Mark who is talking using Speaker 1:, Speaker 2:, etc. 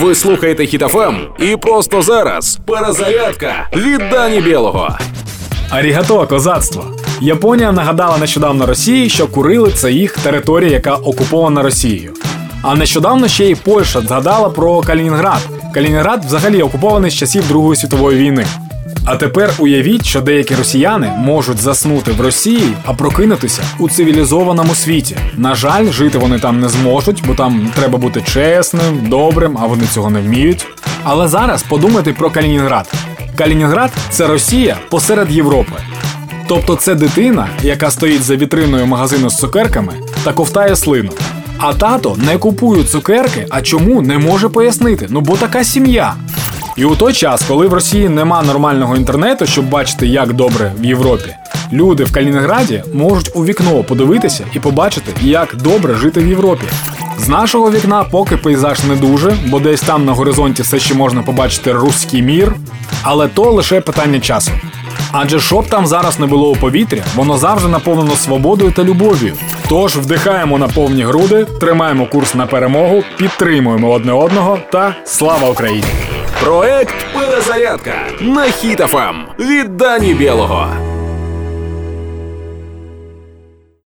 Speaker 1: Ви слухаєте Хітофем і просто зараз перезарядка від Дані Білого.
Speaker 2: Арігато, козацтво. Японія нагадала нещодавно Росії, що Курили це їх територія, яка окупована Росією. А нещодавно ще й Польща згадала про Калінінград. Калінінград взагалі окупований з часів Другої світової війни. А тепер уявіть, що деякі росіяни можуть заснути в Росії, а прокинутися у цивілізованому світі. На жаль, жити вони там не зможуть, бо там треба бути чесним, добрим, а вони цього не вміють. Але зараз подумайте про Калінінград. Калінінград це Росія посеред Європи. Тобто це дитина, яка стоїть за вітриною магазину з цукерками та ковтає слину. А тато не купує цукерки, а чому не може пояснити? Ну бо така сім'я. І у той час, коли в Росії нема нормального інтернету, щоб бачити, як добре в Європі, люди в Калінінграді можуть у вікно подивитися і побачити, як добре жити в Європі. З нашого вікна поки пейзаж не дуже, бо десь там на горизонті все ще можна побачити руський мір, але то лише питання часу. Адже щоб там зараз не було у повітря, воно завжди наповнено свободою та любов'ю. Тож вдихаємо на повні груди, тримаємо курс на перемогу, підтримуємо одне одного та слава Україні!
Speaker 1: Проект Перезарядка на хітафам від Дані Білого.